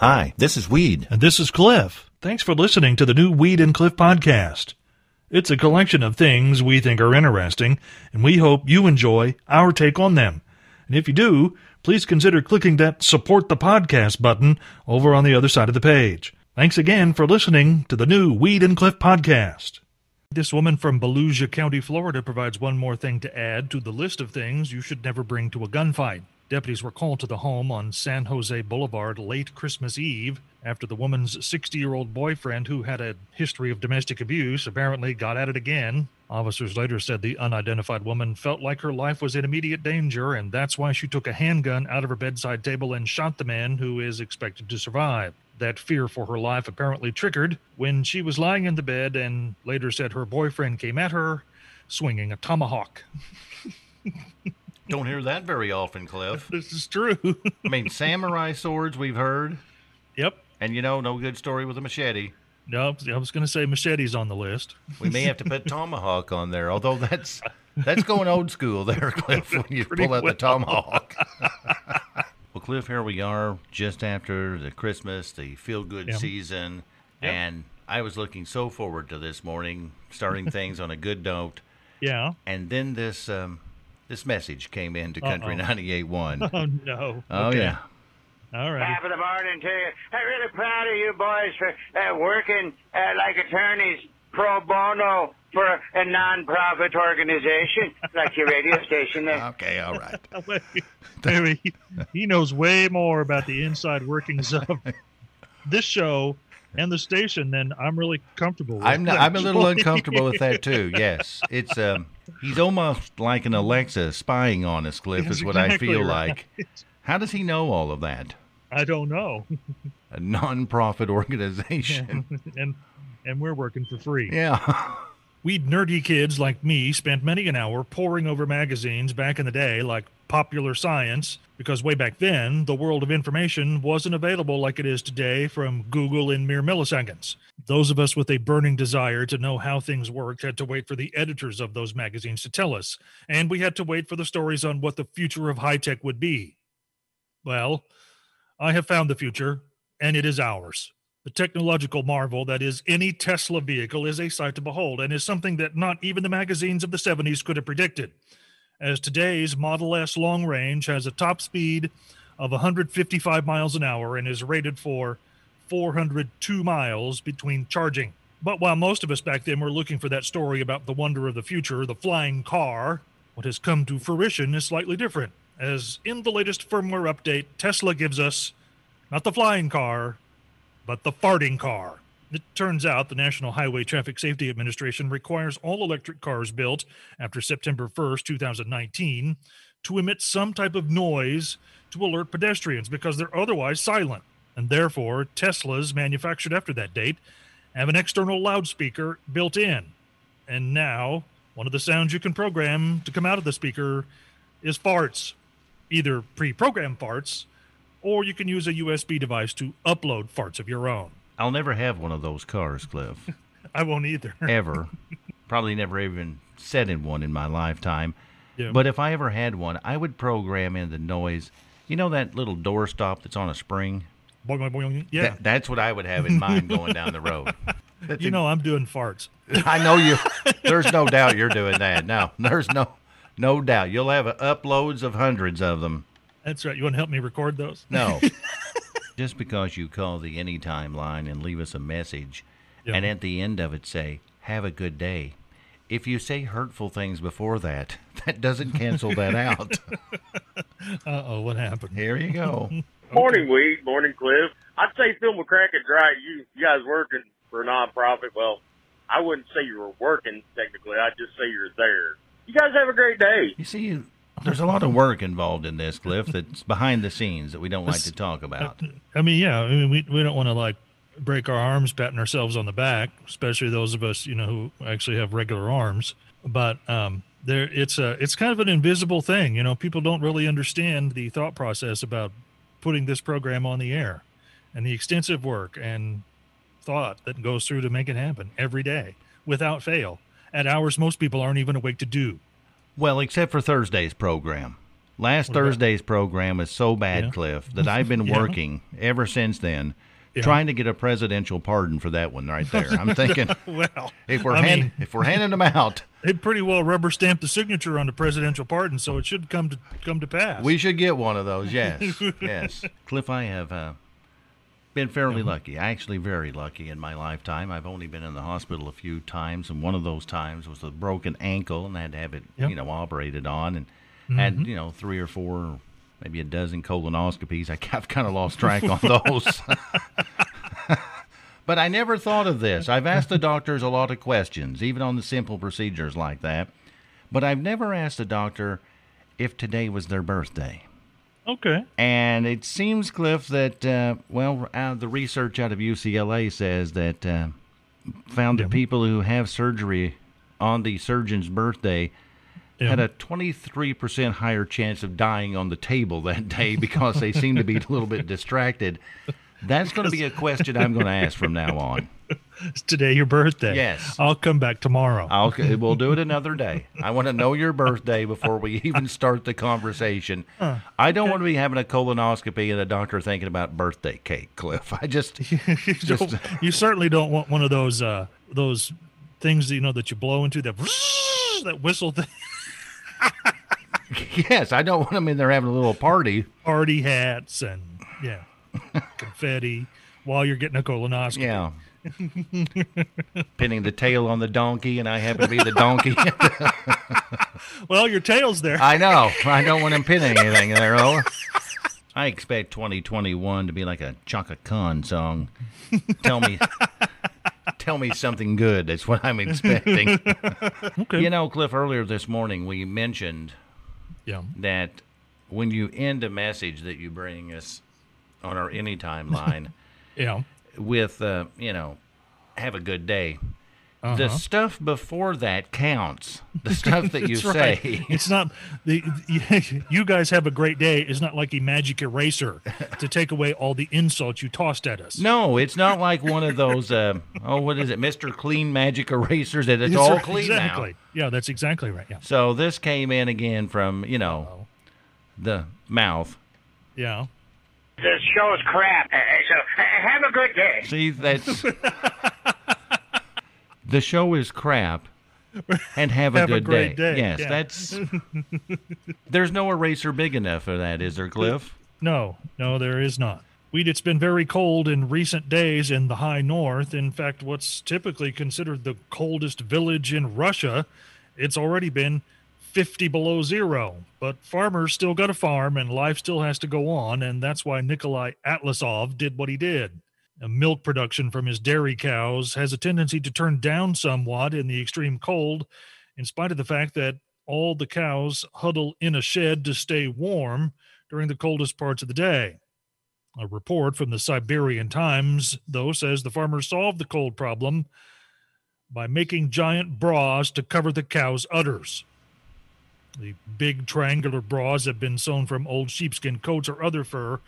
Hi, this is Weed. And this is Cliff. Thanks for listening to the new Weed and Cliff podcast. It's a collection of things we think are interesting, and we hope you enjoy our take on them. And if you do, please consider clicking that support the podcast button over on the other side of the page. Thanks again for listening to the new Weed and Cliff podcast. This woman from Volusia County, Florida provides one more thing to add to the list of things you should never bring to a gunfight. Deputies were called to the home on San Jose Boulevard late Christmas Eve after the woman's 60 year old boyfriend, who had a history of domestic abuse, apparently got at it again. Officers later said the unidentified woman felt like her life was in immediate danger, and that's why she took a handgun out of her bedside table and shot the man who is expected to survive. That fear for her life apparently triggered when she was lying in the bed and later said her boyfriend came at her swinging a tomahawk. Don't hear that very often, Cliff. This is true. I mean, samurai swords we've heard, yep. and you know, no good story with a machete. No, I was going to say machetes on the list. We may have to put tomahawk on there, although that's that's going old school there, Cliff. When you Pretty pull out well. the tomahawk. well, Cliff, here we are, just after the Christmas, the feel-good Yeah. season, Yep. and I was looking so forward to this morning, starting things on a good note, Yeah. and then this um, this message came in to Country Uh-oh. 98.1. Oh no. Oh Okay. yeah. All right. Top of the morning to you. I'm really proud of you boys for uh, working uh, like attorneys pro bono for a non-profit organization like your radio station there. Okay, all right. Maybe he, he knows way more about the inside workings of this show and the station then I'm really comfortable with. I'm not, I'm a little uncomfortable with that too. Yes, it's um, he's almost like an Alexa spying on us, Cliff. That's is what I feel right. like. How does he know all of that? I don't know. A non-profit organization. and and we're working for free. Yeah. We nerdy kids like me spent many an hour poring over magazines back in the day, like Popular Science, because way back then, the world of information wasn't available like it is today from Google in mere milliseconds. Those of us with a burning desire to know how things worked had to wait for the editors of those magazines to tell us, and we had to wait for the stories on what the future of high tech would be. Well, I have found the future, and it is ours. The technological marvel that is any Tesla vehicle is a sight to behold and is something that not even the magazines of the 70s could have predicted. As today's Model S long range has a top speed of 155 miles an hour and is rated for 402 miles between charging. But while most of us back then were looking for that story about the wonder of the future, the flying car, what has come to fruition is slightly different. As in the latest firmware update, Tesla gives us not the flying car, but the farting car. It turns out the National Highway Traffic Safety Administration requires all electric cars built after September 1st, 2019, to emit some type of noise to alert pedestrians because they're otherwise silent. And therefore, Teslas manufactured after that date have an external loudspeaker built in. And now, one of the sounds you can program to come out of the speaker is farts, either pre programmed farts, or you can use a USB device to upload farts of your own. I'll never have one of those cars, Cliff. I won't either. Ever. Probably never even sat in one in my lifetime. Yeah. But if I ever had one, I would program in the noise. You know that little door stop that's on a spring? Boing, boing, boing. Yeah. That- that's what I would have in mind going down the road. That's you a- know, I'm doing farts. I know you. There's no doubt you're doing that. No, there's no, no doubt. You'll have uploads of hundreds of them. That's right. You want to help me record those? No, just because you call the anytime line and leave us a message, Yeah. and at the end of it say "Have a good day." If you say hurtful things before that, that doesn't cancel that out. Uh oh, what happened? Here you go. Morning, Weed. Morning, Cliff. I'd say Phil McCracken's right. You, you guys working for a nonprofit. Well, I wouldn't say you were working technically. I'd just say you're there. You guys have a great day. You see, there's a lot of work involved in this, Cliff. That's behind the scenes that we don't like to talk about. I mean, yeah. I mean, we we don't want to like break our arms patting ourselves on the back, especially those of us, you know, who actually have regular arms. But um, there, it's a it's kind of an invisible thing. You know, people don't really understand the thought process about putting this program on the air, and the extensive work and thought that goes through to make it happen every day without fail at hours most people aren't even awake to do. Well, except for Thursday's program. Last Thursday's program was so bad, Yeah. Cliff, that I've been Yeah. working ever since then, Yeah. trying to get a presidential pardon for that one right there. I'm thinking Well, if we're I hand, mean, if we're handing them out, it pretty well rubber stamped the signature on the presidential pardon, so it should come to come to pass. we should get one of those. Yes, yes. Cliff, I have uh, been fairly mm-hmm. lucky. Actually, very lucky in my lifetime. I've only been in the hospital a few times, and one of those times was a broken ankle, and I had to have it, Yep. you know, operated on, and had mm-hmm. you know three or four, maybe a dozen colonoscopies. I, I've kind of lost track on those. But I never thought of this. I've asked the doctors a lot of questions, even on the simple procedures like that. But I've never asked a doctor if today was their birthday. Okay. And it seems, Cliff, that, uh, well, uh, the research out of UCLA says that uh, found that people who have surgery on the surgeon's birthday Yeah. had a 23% higher chance of dying on the table that day because they seem to be a little bit distracted. That's going to be a question I'm going to ask from now on. Is today your birthday? Yes. I'll come back tomorrow. I'll, we'll do it another day. I want to know your birthday before we even start the conversation. I don't want to be having a colonoscopy and a doctor thinking about birthday cake, Cliff. I just, you, just you certainly don't want one of those uh, those things that, you know that you blow into that that whistle thing. yes, I don't want them in there having a little party. Party hats and yeah, confetti while you're getting a colonoscopy. Yeah. Pinning the tail on the donkey, and I happen to be the donkey. Well, your tail's there. I know. I don't want him pinning anything there. I expect 2021 to be like a Chaka Khan song. Tell me, tell me something good. That's what I'm expecting. okay. You know, Cliff, earlier this morning we mentioned yeah. that when you end a message that you bring us on our anytime line Yeah. with, uh, you know, have a good day. The Uh-huh. stuff before that counts. The stuff that you right. say. It's not the you guys have a great day. It's not like a magic eraser to take away all the insults you tossed at us. No, it's not like one of those. Uh, oh, what is it, Mister Clean Magic Erasers? That it's all right, clean exactly. now. Yeah, that's exactly right. Yeah. So this came in again from you know the mouth. Yeah. This show's crap. Uh, so uh, have a good day. See, that's the show is crap, and have a Have a good great day, Yes, yeah. that's. There's no eraser big enough for that, is there, Cliff? No, no, there is not. Weed, it's been very cold in recent days in the high north. In fact, what's typically considered the coldest village in Russia, it's already been 50 below zero. But farmers still got a farm and life still has to go on. And that's why Nikolai Atlasov did what he did. Milk production from his dairy cows has a tendency to turn down somewhat in the extreme cold, in spite of the fact that all the cows huddle in a shed to stay warm during the coldest parts of the day. A report from the Siberian Times, though, says the farmers solved the cold problem by making giant bras to cover the cows' udders. The big triangular bras have been sewn from old sheepskin coats or other fur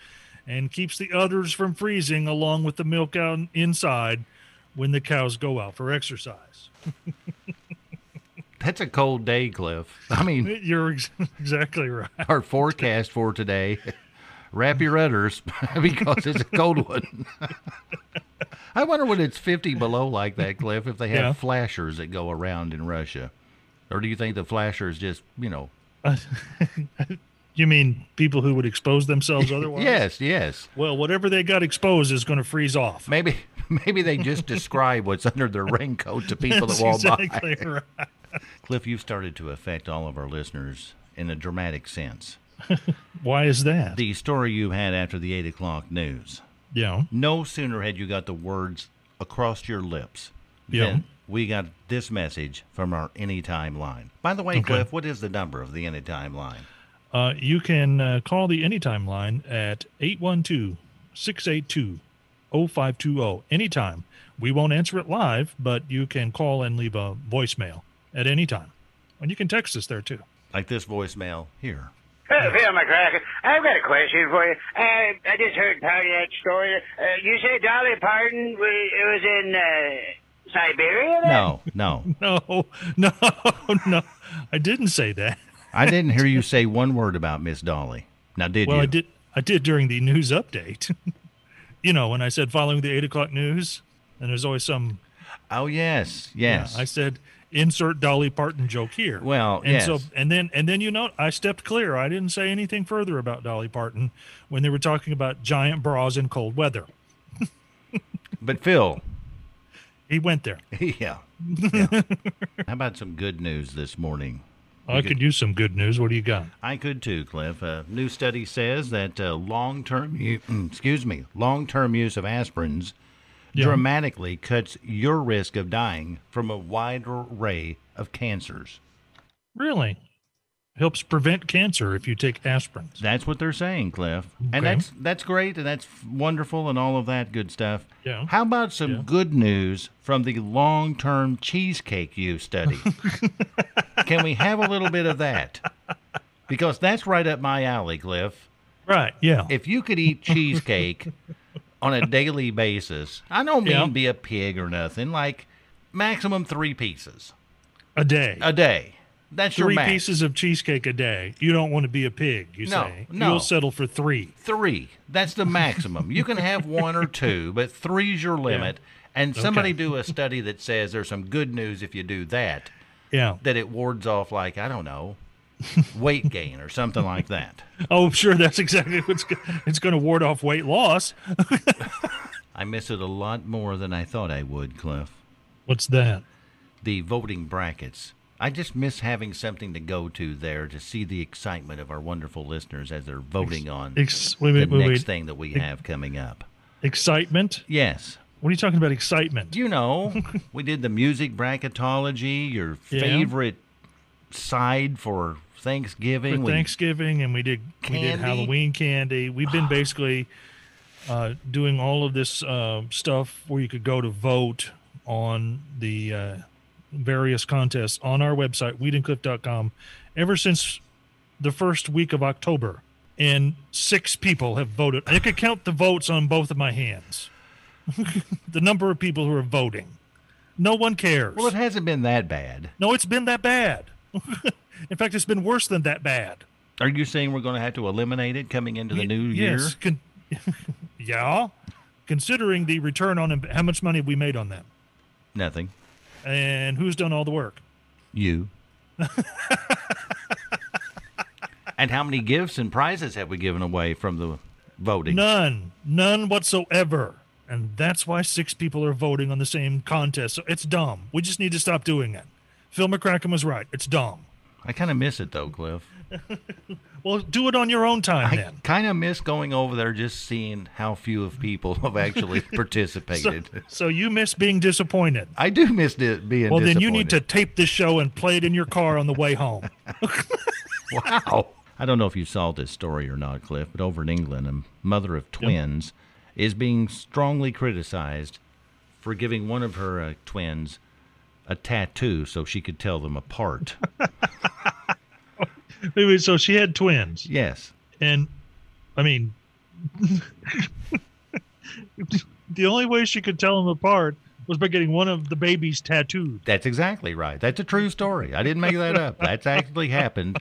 and keeps the udders from freezing along with the milk out inside when the cows go out for exercise. That's a cold day, Cliff. I mean, You're ex- exactly right. our forecast for today. Wrap your udders because it's a cold one. I wonder when it's 50 below like that, Cliff, if they have Yeah. flashers that go around in Russia. Or do you think the flashers just, you know, You mean people who would expose themselves otherwise? yes, yes. Well, whatever they got exposed is going to freeze off. Maybe maybe they just describe what's under their raincoat to people that walk exactly by. right. Cliff, you've started to affect all of our listeners in a dramatic sense. Why is that? The story you had after the 8 o'clock news. yeah. No sooner had you got the words across your lips Yeah. than we got this message from our Anytime line. By the way, Okay. Cliff, what is the number of the Anytime line? Uh, you can uh, call the Anytime line at 812 682 0520 anytime. We won't answer it live, but you can call and leave a voicemail at any time. And you can text us there too. Like this voicemail here. Uh, Phil McCracken, I've got a question for you. Uh, I just heard part of that story. Uh, you say Dolly Parton wa- it was in uh, Siberia? then? No, no. No, no, no. I didn't say that. I didn't hear you say one word about Miss Dolly. Now, did well, you? I did. I did during the news update. you know, when I said following the eight o'clock news, and there's always some. Oh yes, yeah, yes. I said insert Dolly Parton joke here. Well, and yes. so and then and then you know I stepped clear. I didn't say anything further about Dolly Parton when they were talking about giant bras in cold weather. but Phil, He went there. yeah. yeah. How about some good news this morning? I could use some good news. What do you got? I could too, Cliff. A new study says that uh, long-term, u- excuse me, long-term use of aspirins Yeah. dramatically cuts your risk of dying from a wide array of cancers. Really helps prevent cancer if you take aspirins. That's what they're saying, Cliff. And that's that's great and that's wonderful and all of that good stuff. Yeah. How about some Yeah. good news from the long-term cheesecake use study? Can we have a little bit of that? Because that's right up my alley, Cliff. Right. Yeah. If you could eat cheesecake on a daily basis, I don't mean Yeah. be a pig or nothing, like maximum 3 pieces a day. a day. That's your three max. pieces of cheesecake a day. You don't want to be a pig, you No, say. no. You'll settle for three. three. That's the maximum. you can have one or two, but three's your limit. And somebody Okay. do a study that says there's some good news if you do that, Yeah. that it wards off like I don't know, weight gain or something like that. Oh, sure. That's exactly what's go- it's going to ward off weight loss. I miss it a lot more than I thought I would, Cliff. What's that? The voting brackets. I just miss having something to go to there to see the excitement of our wonderful listeners as they're voting on Ex- the next wait. thing that we have coming up. Excitement? Yes. What are you talking about? Excitement? You know, we did the music bracketology, your Yeah. favorite side for Thanksgiving. for Thanksgiving, and we did we did. Halloween candy. We've been basically uh, doing all of this uh, stuff where you could go to vote on the uh, various contests on our website, weedandcliff.com, ever since the first week of October. And six people have voted. I could count the votes on both of my hands. the number of people who are voting. No one cares. well, it hasn't been that bad. no, it's been that bad. In fact, it's been worse than that bad. Are you saying we're going to have to eliminate it coming into the new yes, year? Con- yeah. Considering the return on how much money we made on them Nothing. And who's done all the work. You. and how many gifts and prizes have we given away from the voting? None. None whatsoever. And that's why six people are voting on the same contest. So it's dumb. We just need to stop doing it. Phil McCracken was right. It's dumb. I kind of miss it though, Cliff. Well, do it on your own time I then. kind of miss going over there just seeing how few of people have actually participated. so you miss being disappointed. I do miss it being Well, then you need to tape this show and play it in your car on the way home. Wow. I don't know if you saw this story or not, Cliff, but over in England, a mother of twins is being strongly criticized for giving one of her uh, twins a tattoo so she could tell them apart. So she had twins. yes. And I mean, the only way she could tell them apart was by getting one of the babies tattooed. That's exactly right. That's a true story. I didn't make that up. That's actually happened.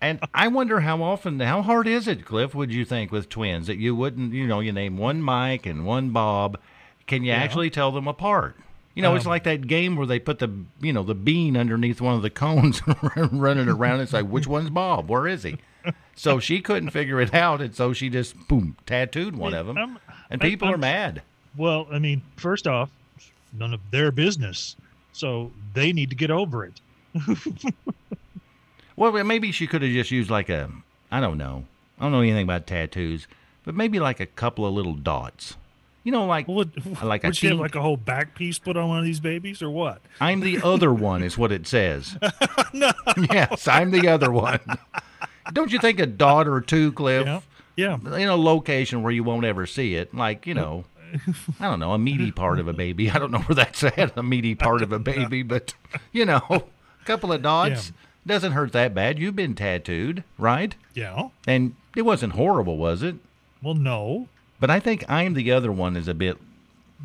And I wonder how often, how hard is it, Cliff, would you think, with twins that you wouldn't, you know, you name one Mike and one Bob. Can you actually tell them apart? You know, it's Um, like that game where they put the, you know, the bean underneath one of the cones and run it around and say, which one's Bob? Where is he? So she couldn't figure it out, and so she just, boom, tattooed one of them. I'm- And people I'm- are mad. Well, I mean, first off, none of their business. So they need to get over it. Well, maybe she could have just used like a, I don't know. I don't know anything about tattoos, but maybe like a couple of little dots. You know, like Would, Like a would she have like a whole back piece put on one of these babies or what? I'm the other one is what it says. no. Yes, I'm the other one. Don't you think a dot or two, Cliff, Yeah. Yeah. in a location where you won't ever see it, like, you know, I don't know, a meaty part of a baby. I don't know where that's at, a meaty part of a baby, but, you know, a couple of dots Yeah. doesn't hurt that bad. You've been tattooed, right? Yeah. And it wasn't horrible, was it? Well, no. But I think I'm the other one is a bit.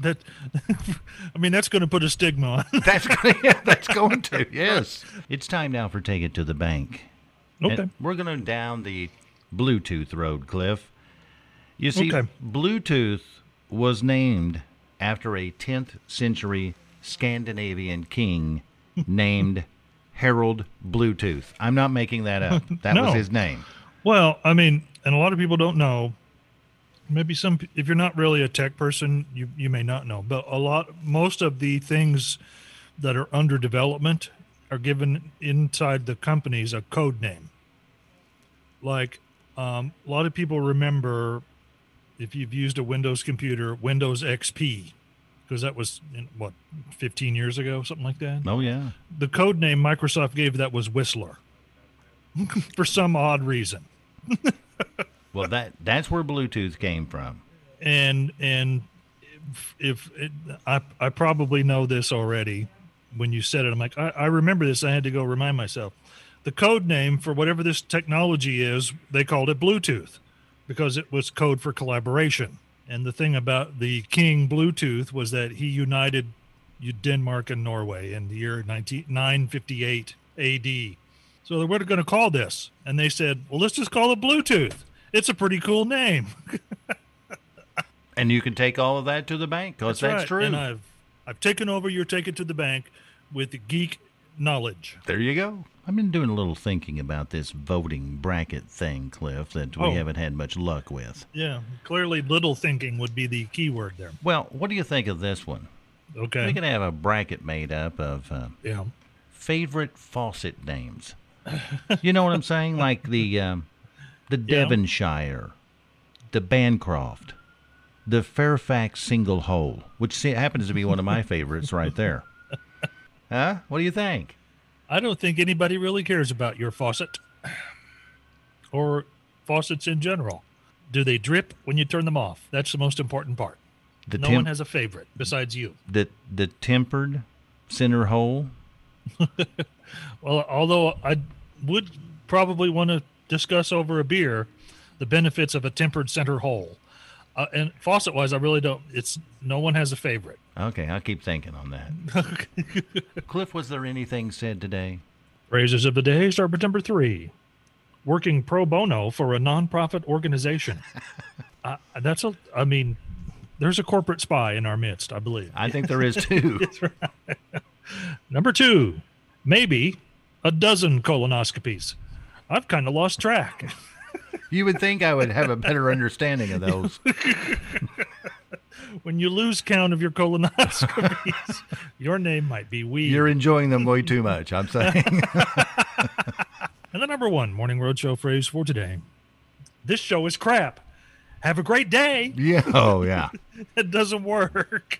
That I mean, that's going to put a stigma on. That's yeah, that's going to yes. It's time now for take it to the bank. Okay. And we're going to down the Bluetooth road, Cliff. You see, Okay. Bluetooth was named after a 10th century Scandinavian king named Harald Bluetooth. I'm not making that up. That was his name. Well, I mean, and a lot of people don't know. Maybe some, if you're not really a tech person, you you may not know. But a lot, most of the things that are under development are given inside the companies a code name. Like um, a lot of people remember, if you've used a Windows computer, Windows XP, because that was in, what 15 years ago, something like that Oh, yeah. the code name Microsoft gave that was Whistler for some odd reason. Well, that that's where Bluetooth came from. And and if, if it, I I probably know this already when you said it, I'm like I, I remember this. I had to go remind myself. The code name for whatever this technology is, they called it Bluetooth because it was code for collaboration. And the thing about the King Bluetooth was that he united Denmark and Norway in the year 19, 958 AD. So they were going to call this, and they said, "Well, let's just call it Bluetooth. It's a pretty cool name." And you can take all of that to the bank because that's, right. true. And I've I've taken over your take it to the bank with geek knowledge. There you go. I've been doing a little thinking about this voting bracket thing, Cliff, that we Oh. haven't had much luck with. Yeah, clearly little thinking would be the key word there. Well, what do you think of this one? Okay. We can have a bracket made up of uh, yeah. favorite faucet names. you know what I'm saying? Like the um, the. Devonshire, the Bancroft, the Fairfax single hole, which happens to be one of my favorites right there. Huh? What do you think? I don't think anybody really cares about your faucet or faucets in general. Do they drip when you turn them off? That's the most important part. The no temp- one has a favorite besides you. the the tempered center hole. Well, although I would probably want to discuss over a beer the benefits of a tempered center hole. Uh, and faucet wise, I really don't. It's no one has a favorite. Okay, I'll keep thinking on that. Cliff, was there anything said today? Phrases of the day start with number three working pro bono for a nonprofit organization. uh, that's a, I mean, there's a corporate spy in our midst, I believe. I think there is too. right. Number two, maybe a dozen colonoscopies. I've kind of lost track. you would think I would have a better understanding of those. when you lose count of your colonoscopies, your name might be weed. You're enjoying them way too much, I'm saying. and the number one morning roadshow phrase for today this show is crap. Have a great day. yeah. Oh, yeah. It doesn't work.